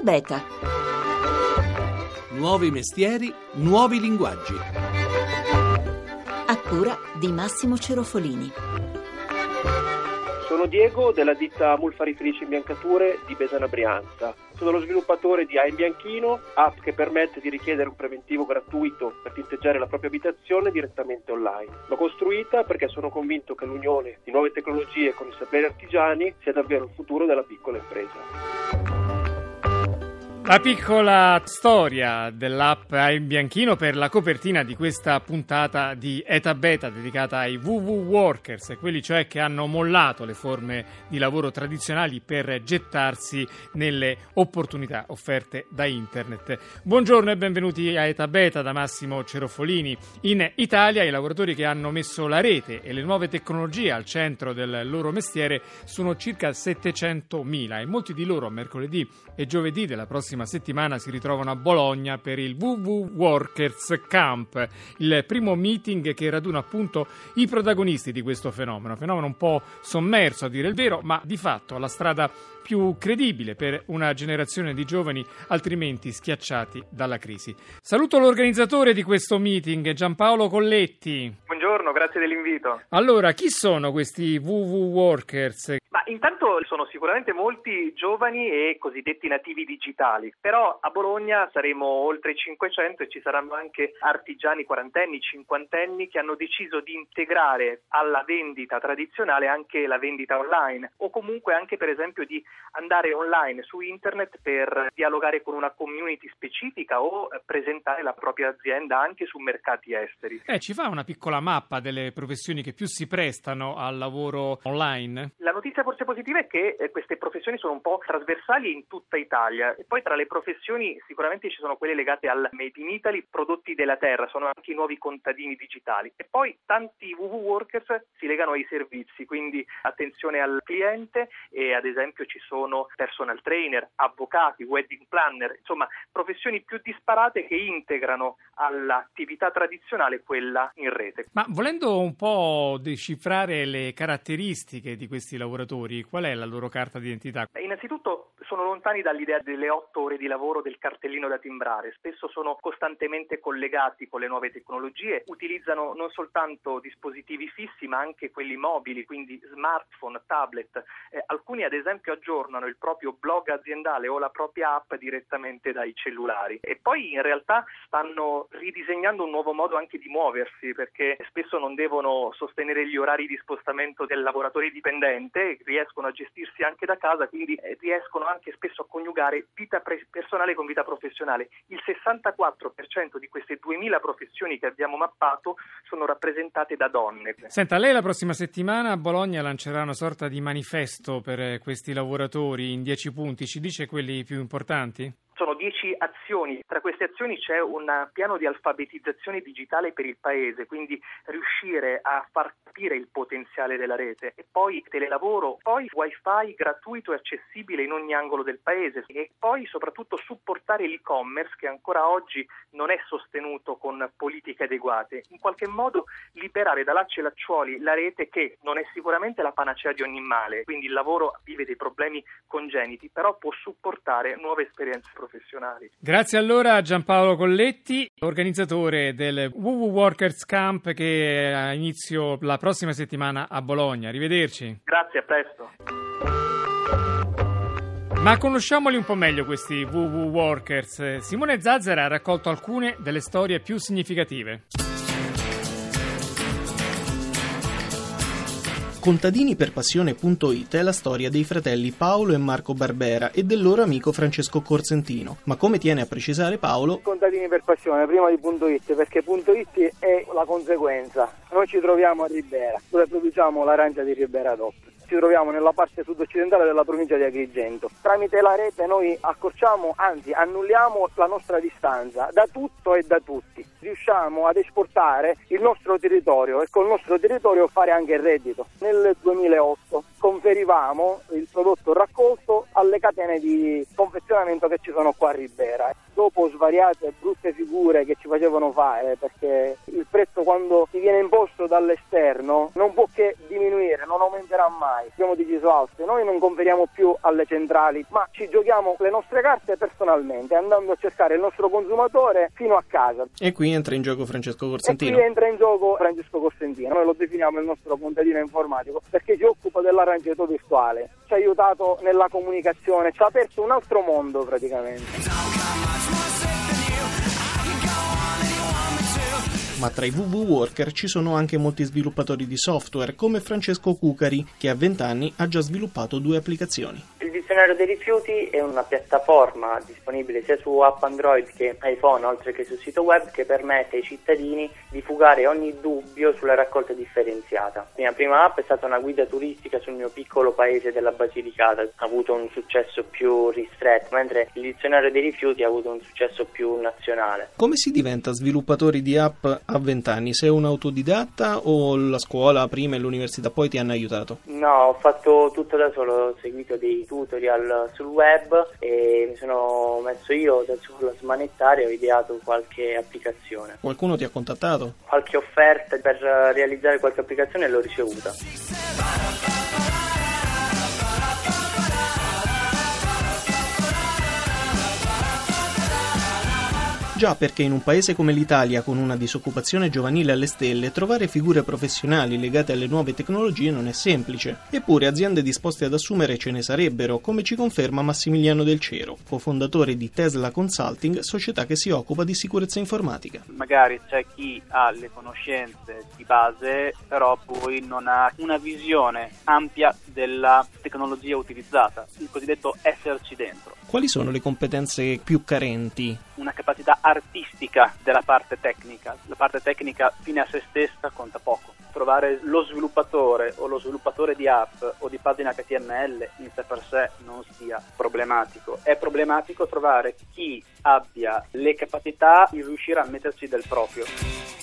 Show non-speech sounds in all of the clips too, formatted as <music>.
ETA Beta. Nuovi mestieri, nuovi linguaggi. A cura di Massimo Cerofolini. Sono Diego della ditta Mulfaritrici Imbiancature di Besana Brianza. Sono lo sviluppatore di A Imbianchino, app che permette di richiedere un preventivo gratuito per tinteggiare la propria abitazione direttamente online. L'ho costruita perché sono convinto che l'unione di nuove tecnologie con i saperi artigiani sia davvero il futuro della piccola impresa. La piccola storia dell'app in bianchino per la copertina di questa puntata di Eta Beta dedicata ai WW Workers, quelli cioè che hanno mollato le forme di lavoro tradizionali per gettarsi nelle opportunità offerte da internet. Buongiorno e benvenuti a Eta Beta da Massimo Cerofolini. In Italia i lavoratori che hanno messo la rete e le nuove tecnologie al centro del loro mestiere sono circa 700.000 e molti di loro mercoledì e giovedì della prossima prossima settimana si ritrovano a Bologna per il WW Workers Camp, il primo meeting che raduna appunto i protagonisti di questo fenomeno, fenomeno un po' sommerso a dire il vero, ma di fatto la strada più credibile per una generazione di giovani altrimenti schiacciati dalla crisi. Saluto l'organizzatore di questo meeting, Giampaolo Colletti. Buongiorno, grazie dell'invito. Allora, chi sono questi WW Workers? Intanto sono sicuramente molti giovani e cosiddetti nativi digitali, però a Bologna saremo oltre 500 e ci saranno anche artigiani quarantenni, cinquantenni che hanno deciso di integrare alla vendita tradizionale anche la vendita online o comunque anche per esempio di andare online su internet per dialogare con una community specifica o presentare la propria azienda anche su mercati esteri. Eh, ci fa una piccola mappa delle professioni che più si prestano al lavoro online? La notizia notizia forse positiva è che eh, queste professioni sono un po' trasversali in tutta Italia e poi tra le professioni sicuramente ci sono quelle legate al Made in Italy, prodotti della terra, sono anche i nuovi contadini digitali e poi tanti WW Workers si legano ai servizi, quindi attenzione al cliente e ad esempio ci sono personal trainer, avvocati, wedding planner, insomma professioni più disparate che integrano all'attività tradizionale quella in rete. Ma volendo un po' decifrare le caratteristiche di questi lavoratori lavoratori, qual è la loro carta d'identità? Innanzitutto sono lontani dall'idea delle otto ore di lavoro del cartellino da timbrare, spesso sono costantemente collegati con le nuove tecnologie, utilizzano non soltanto dispositivi fissi ma anche quelli mobili, quindi smartphone, tablet. Eh, alcuni ad esempio aggiornano il proprio blog aziendale o la propria app direttamente dai cellulari e poi in realtà stanno ridisegnando un nuovo modo anche di muoversi perché spesso non devono sostenere gli orari di spostamento del lavoratore dipendente riescono a gestirsi anche da casa, quindi eh, riescono anche spesso a coniugare vita personale con vita professionale. Il 64% di queste 2000 professioni che abbiamo mappato sono rappresentate da donne. Senta, lei la prossima settimana a Bologna lancerà una sorta di manifesto per eh, questi lavoratori in 10 punti, ci dice quelli più importanti? Sono dieci azioni. Tra queste azioni c'è un piano di alfabetizzazione digitale per il Paese, quindi riuscire a far capire il potenziale della rete. E poi telelavoro, poi wifi gratuito e accessibile in ogni angolo del Paese e poi soprattutto supportare l'e-commerce che ancora oggi non è sostenuto con politiche adeguate. In qualche modo liberare da lacci e lacciuoli la rete che non è sicuramente la panacea di ogni male, quindi il lavoro vive dei problemi congeniti, però può supportare nuove esperienze professionali professionali. Grazie allora a Giampaolo Colletti, organizzatore del WW Workers Camp che ha inizio la prossima settimana a Bologna. Arrivederci. Grazie, a presto. Ma conosciamoli un po' meglio questi WW Workers. Simone Zazzera ha raccolto alcune delle storie più significative. Contadiniperpassione.it è la storia dei fratelli Paolo e Marco Barbera e del loro amico Francesco Corsentino. Ma come tiene a precisare Paolo? Contadini per passione prima di .it perché .it è la conseguenza. Noi ci troviamo a Ribera dove produciamo l'arancia di Ribera DOP ci troviamo nella parte sud-occidentale della provincia di Agrigento. Tramite la rete noi accorciamo, anzi annulliamo la nostra distanza da tutto e da tutti. Riusciamo ad esportare il nostro territorio e col nostro territorio fare anche il reddito. Nel 2008 conferivamo il prodotto raccolto alle catene di confezionamento che ci sono qua a Ribera. Dopo svariate brutte figure che ci facevano fare, perché il prezzo quando ti viene imposto dall'esterno non può che noi non conferiamo più alle centrali, ma ci giochiamo le nostre carte personalmente, andando a cercare il nostro consumatore fino a casa. E qui entra in gioco Francesco E Corsentino. qui entra in gioco Francesco Costantino, noi lo definiamo il nostro contadino informatico perché si occupa dell'arrangiato virtuale, ci ha aiutato nella comunicazione, ci ha aperto un altro mondo praticamente. Ma tra i VV Worker ci sono anche molti sviluppatori di software, come Francesco Cucari, che a 20 anni ha già sviluppato due applicazioni. Il dizionario dei rifiuti è una piattaforma disponibile sia su app Android che iPhone, oltre che sul sito web, che permette ai cittadini di fugare ogni dubbio sulla raccolta differenziata. La mia prima app è stata una guida turistica sul mio piccolo paese della Basilicata, ha avuto un successo più ristretto, mentre il dizionario dei rifiuti ha avuto un successo più nazionale. Come si diventa sviluppatori di app a 20 anni? Sei un autodidatta o la scuola prima e l'università poi ti hanno aiutato? No, ho fatto tutto da solo, ho seguito dei tutorial sul web e mi sono messo io da solo a smanettare e ho ideato qualche applicazione. Qualcuno ti ha contattato? Qualche offerta per realizzare qualche applicazione l'ho ricevuta. Già perché in un paese come l'Italia, con una disoccupazione giovanile alle stelle, trovare figure professionali legate alle nuove tecnologie non è semplice. Eppure aziende disposte ad assumere ce ne sarebbero, come ci conferma Massimiliano Del Cero, cofondatore di Tesla Consulting, società che si occupa di sicurezza informatica. magari c'è chi ha le conoscenze di base, però poi non ha una visione ampia della tecnologia utilizzata, il cosiddetto esserci dentro, Quali sono le competenze più carenti? Una capacità artistica della parte tecnica. La parte tecnica fine a se stessa conta poco. Trovare lo sviluppatore o lo sviluppatore di app o di pagina HTML in sé per sé non sia problematico. È problematico trovare chi abbia le capacità di riuscire a metterci del proprio.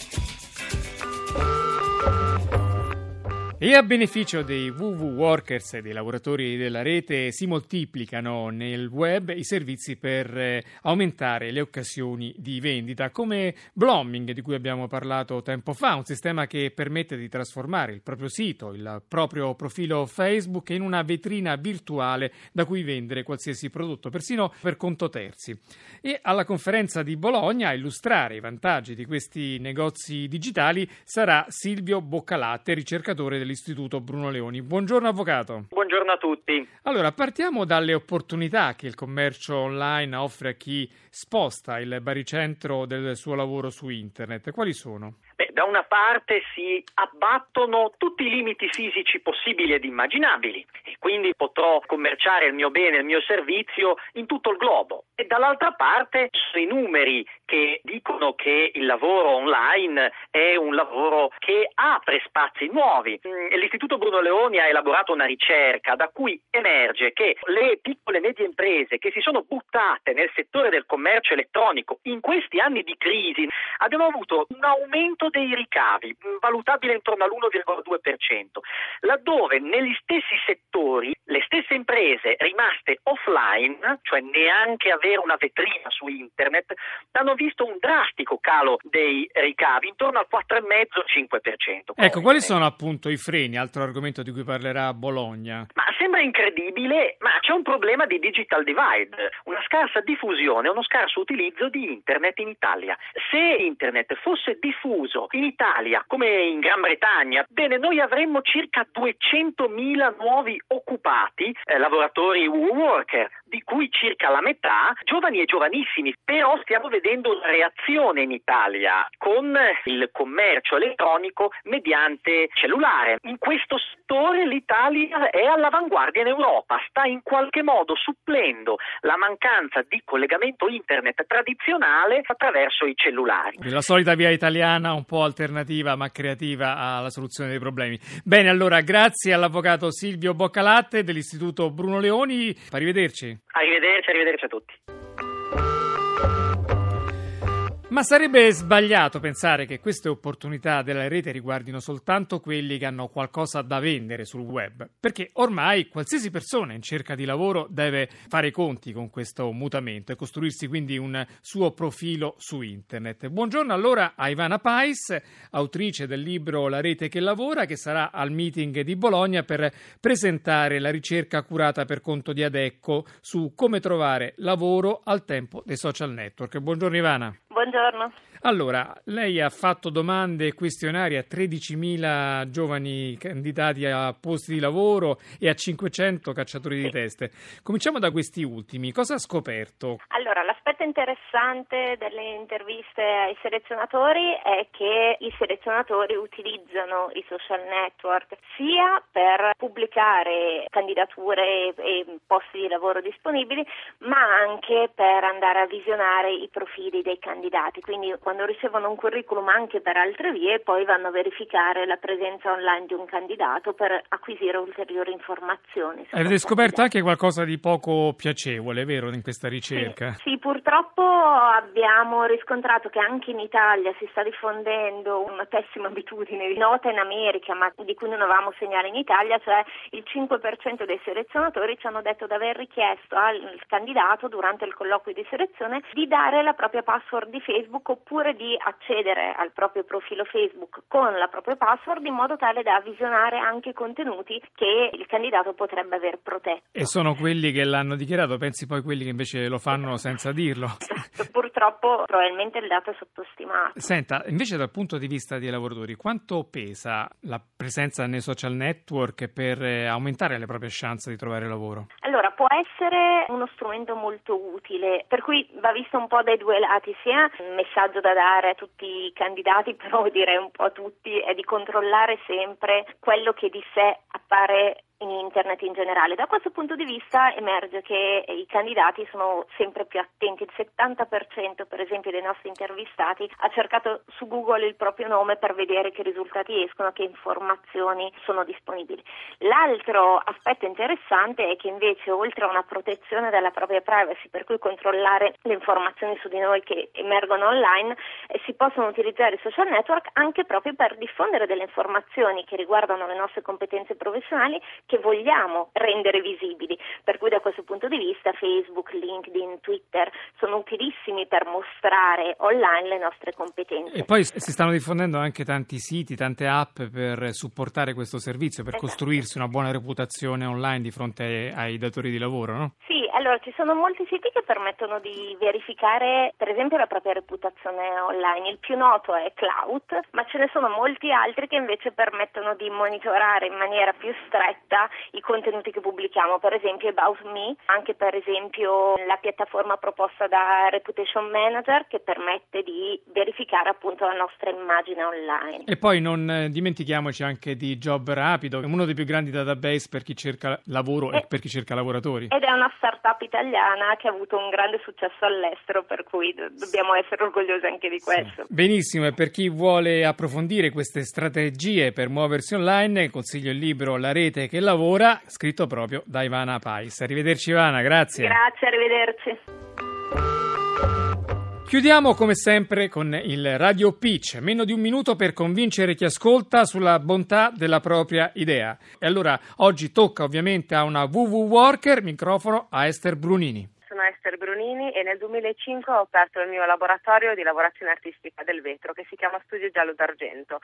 E a beneficio dei WW Workers e dei lavoratori della rete si moltiplicano nel web i servizi per eh, aumentare le occasioni di vendita, come Blomming, di cui abbiamo parlato tempo fa, un sistema che permette di trasformare il proprio sito, il proprio profilo Facebook in una vetrina virtuale da cui vendere qualsiasi prodotto, persino per conto terzi. E alla conferenza di Bologna a illustrare i vantaggi di questi negozi digitali sarà Silvio Boccalatte, ricercatore dell'Istituto Bruno Leoni. Buongiorno avvocato. Buongiorno a tutti. Allora, partiamo dalle opportunità che il commercio online offre a chi sposta il baricentro del suo lavoro su internet. Quali sono? Beh, da una parte si abbattono tutti i limiti fisici possibili ed immaginabili quindi potrò commerciare il mio bene, il mio servizio in tutto il globo. E dall'altra parte sono i numeri che dicono che il lavoro online è un lavoro che apre spazi nuovi. Mm, L'Istituto Bruno Leoni ha elaborato una ricerca da cui emerge che le piccole e medie imprese che si sono buttate nel settore del commercio elettronico in questi anni di crisi abbiamo avuto un aumento dei ricavi mh, valutabile intorno all'1,2%, laddove negli stessi settori le stesse imprese rimaste offline, cioè neanche avere una vetrina su internet, hanno visto un drastico calo dei ricavi intorno al 4,5-5%. Ecco, quali sono appunto i freni, altro argomento di cui parlerà Bologna? Ma sembra incredibile, ma c'è un problema di digital divide, una scarsa diffusione, uno scarso utilizzo di internet in Italia. Se internet fosse diffuso in Italia come in Gran Bretagna, bene, noi avremmo circa 200.000 nuovi occupati, eh, lavoratori worker, di cui circa la metà giovani e giovanissimi, però stiamo vedendo una reazione in Italia con il commercio elettronico mediante cellulare. In questo settore l'Italia è all'avanguardia in Europa, sta in qualche modo supplendo la mancanza di collegamento internet tradizionale attraverso i cellulari. La solita via italiana, un po' alternativa ma creativa alla soluzione dei problemi. Bene, allora grazie all'avvocato Silvio Boccalatte dell'Istituto Bruno Leoni. Arrivederci. Arrivederci, arrivederci a tutti. Ma sarebbe sbagliato pensare che queste opportunità della rete riguardino soltanto quelli che hanno qualcosa da vendere sul web, perché ormai qualsiasi persona in cerca di lavoro deve fare i conti con questo mutamento e costruirsi quindi un suo profilo su internet. Buongiorno allora a Ivana Pais, autrice del libro La rete che lavora, che sarà al meeting di Bologna per presentare la ricerca curata per conto di Adecco su come trovare lavoro al tempo dei social network. Buongiorno Ivana. Buongiorno. Allora, lei ha fatto domande e questionari a 13.000 giovani candidati a posti di lavoro e a 500 cacciatori di teste. Cominciamo da questi ultimi. Cosa ha scoperto? Allora, l'aspetto interessante delle interviste ai selezionatori è che i selezionatori utilizzano i social network sia per pubblicare candidature e posti di lavoro disponibili, ma anche per andare a visionare i profili dei candidati. Quindi quando ricevono un curriculum anche per altre vie, poi vanno a verificare la presenza online di un candidato per acquisire ulteriori informazioni. Avete scoperto anche qualcosa di poco piacevole, vero, in questa ricerca? Sì, sì, purtroppo abbiamo riscontrato che anche in Italia si sta diffondendo una pessima abitudine nota in America, ma di cui non avevamo segnale in Italia, cioè il 5% dei selezionatori ci hanno detto di aver richiesto al candidato durante il colloquio di selezione di dare la propria password di Facebook oppure di accedere al proprio profilo Facebook con la propria password in modo tale da visionare anche contenuti che il candidato potrebbe aver protetto. E sono quelli che l'hanno dichiarato, pensi poi quelli che invece lo fanno senza dirlo? Esatto, <laughs> purtroppo probabilmente il dato è sottostimato. Senta, invece dal punto di vista dei lavoratori, quanto pesa la presenza nei social network per eh, aumentare le proprie chance di trovare lavoro? Allora, può essere uno strumento molto utile, per cui va visto un po' dai due lati, sia un messaggio da dare a tutti i candidati, <laughs> però direi un po' a tutti, è di controllare sempre quello che di sé appare in internet in generale. Da questo punto di vista emerge che i candidati sono sempre più attenti. Il 70% per esempio dei nostri intervistati ha cercato su Google il proprio nome per vedere che risultati escono, che informazioni sono disponibili. L'altro aspetto interessante è che invece oltre a una protezione della propria privacy, per cui controllare le informazioni su di noi che emergono online, eh, si possono utilizzare i social network anche proprio per diffondere delle informazioni che riguardano le nostre competenze professionali che vogliamo rendere visibili. Per cui da questo punto di vista Facebook, LinkedIn, Twitter sono utilissimi per mostrare online le nostre competenze. E poi si stanno diffondendo anche tanti siti, tante app per supportare questo servizio, per esatto. costruirsi una buona reputazione online di fronte ai datori di lavoro, no? Sì, allora ci sono molti siti che permettono di verificare per esempio la propria reputazione online. Il più noto è Cloud, ma ce ne sono molti altri che invece permettono di monitorare in maniera più stretta i contenuti che pubblichiamo, per esempio About Me, anche per esempio la piattaforma proposta da Reputation Manager che permette di verificare appunto la nostra immagine online. E poi non eh, dimentichiamoci anche di Job Rapido, uno dei più grandi database per chi cerca lavoro e, e per chi cerca lavoratori. Ed è una startup italiana che ha avuto un grande successo all'estero, per cui dobbiamo essere orgogliosi anche di questo. Sì. Benissimo, e per chi vuole approfondire queste strategie per muoversi online, consiglio il libro La rete che lavora, scritto proprio da Ivana Pais. Arrivederci Ivana, grazie. Grazie, arrivederci. Chiudiamo come sempre con il Radio Pitch, meno di un minuto per convincere chi ascolta sulla bontà della propria idea. E allora oggi tocca ovviamente a una WW Worker, microfono a Esther Brunini sono Esther Brunini e nel 2005 ho aperto il mio laboratorio di lavorazione artistica del vetro che si chiama Studio Giallo d'Argento.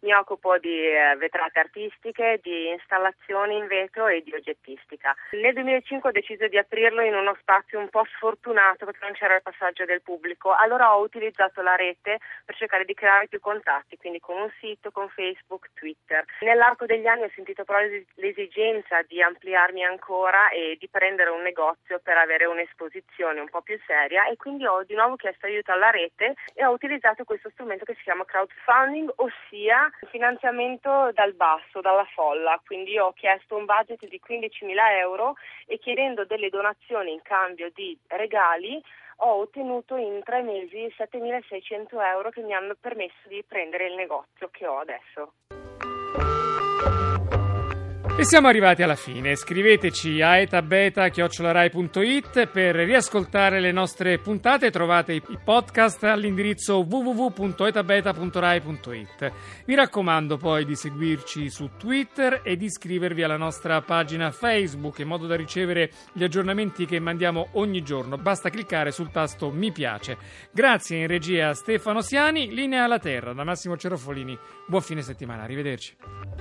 Mi occupo di eh, vetrate artistiche, di installazioni in vetro e di oggettistica. Nel 2005 ho deciso di aprirlo in uno spazio un po' sfortunato perché non c'era il passaggio del pubblico. Allora ho utilizzato la rete per cercare di creare più contatti, quindi con un sito, con Facebook, Twitter. Nell'arco degli anni ho sentito però l'esigenza di ampliarmi ancora e di prendere un negozio per avere un'esperienza esposizione un po' più seria e quindi ho di nuovo chiesto aiuto alla rete e ho utilizzato questo strumento che si chiama crowdfunding, ossia finanziamento dal basso, dalla folla. Quindi ho chiesto un budget di 15.000 euro e chiedendo delle donazioni in cambio di regali ho ottenuto in tre mesi 7.600 euro che mi hanno permesso di prendere il negozio che ho adesso. E siamo arrivati alla fine. Scriveteci a etabeta.it per riascoltare le nostre puntate. Trovate i podcast all'indirizzo www.etabeta.rai.it. Vi raccomando poi di seguirci su Twitter e di iscrivervi alla nostra pagina Facebook in modo da ricevere gli aggiornamenti che mandiamo ogni giorno. Basta cliccare sul tasto mi piace. Grazie in regia Stefano Siani, linea alla terra da Massimo Cerofolini. Buon fine settimana, arrivederci.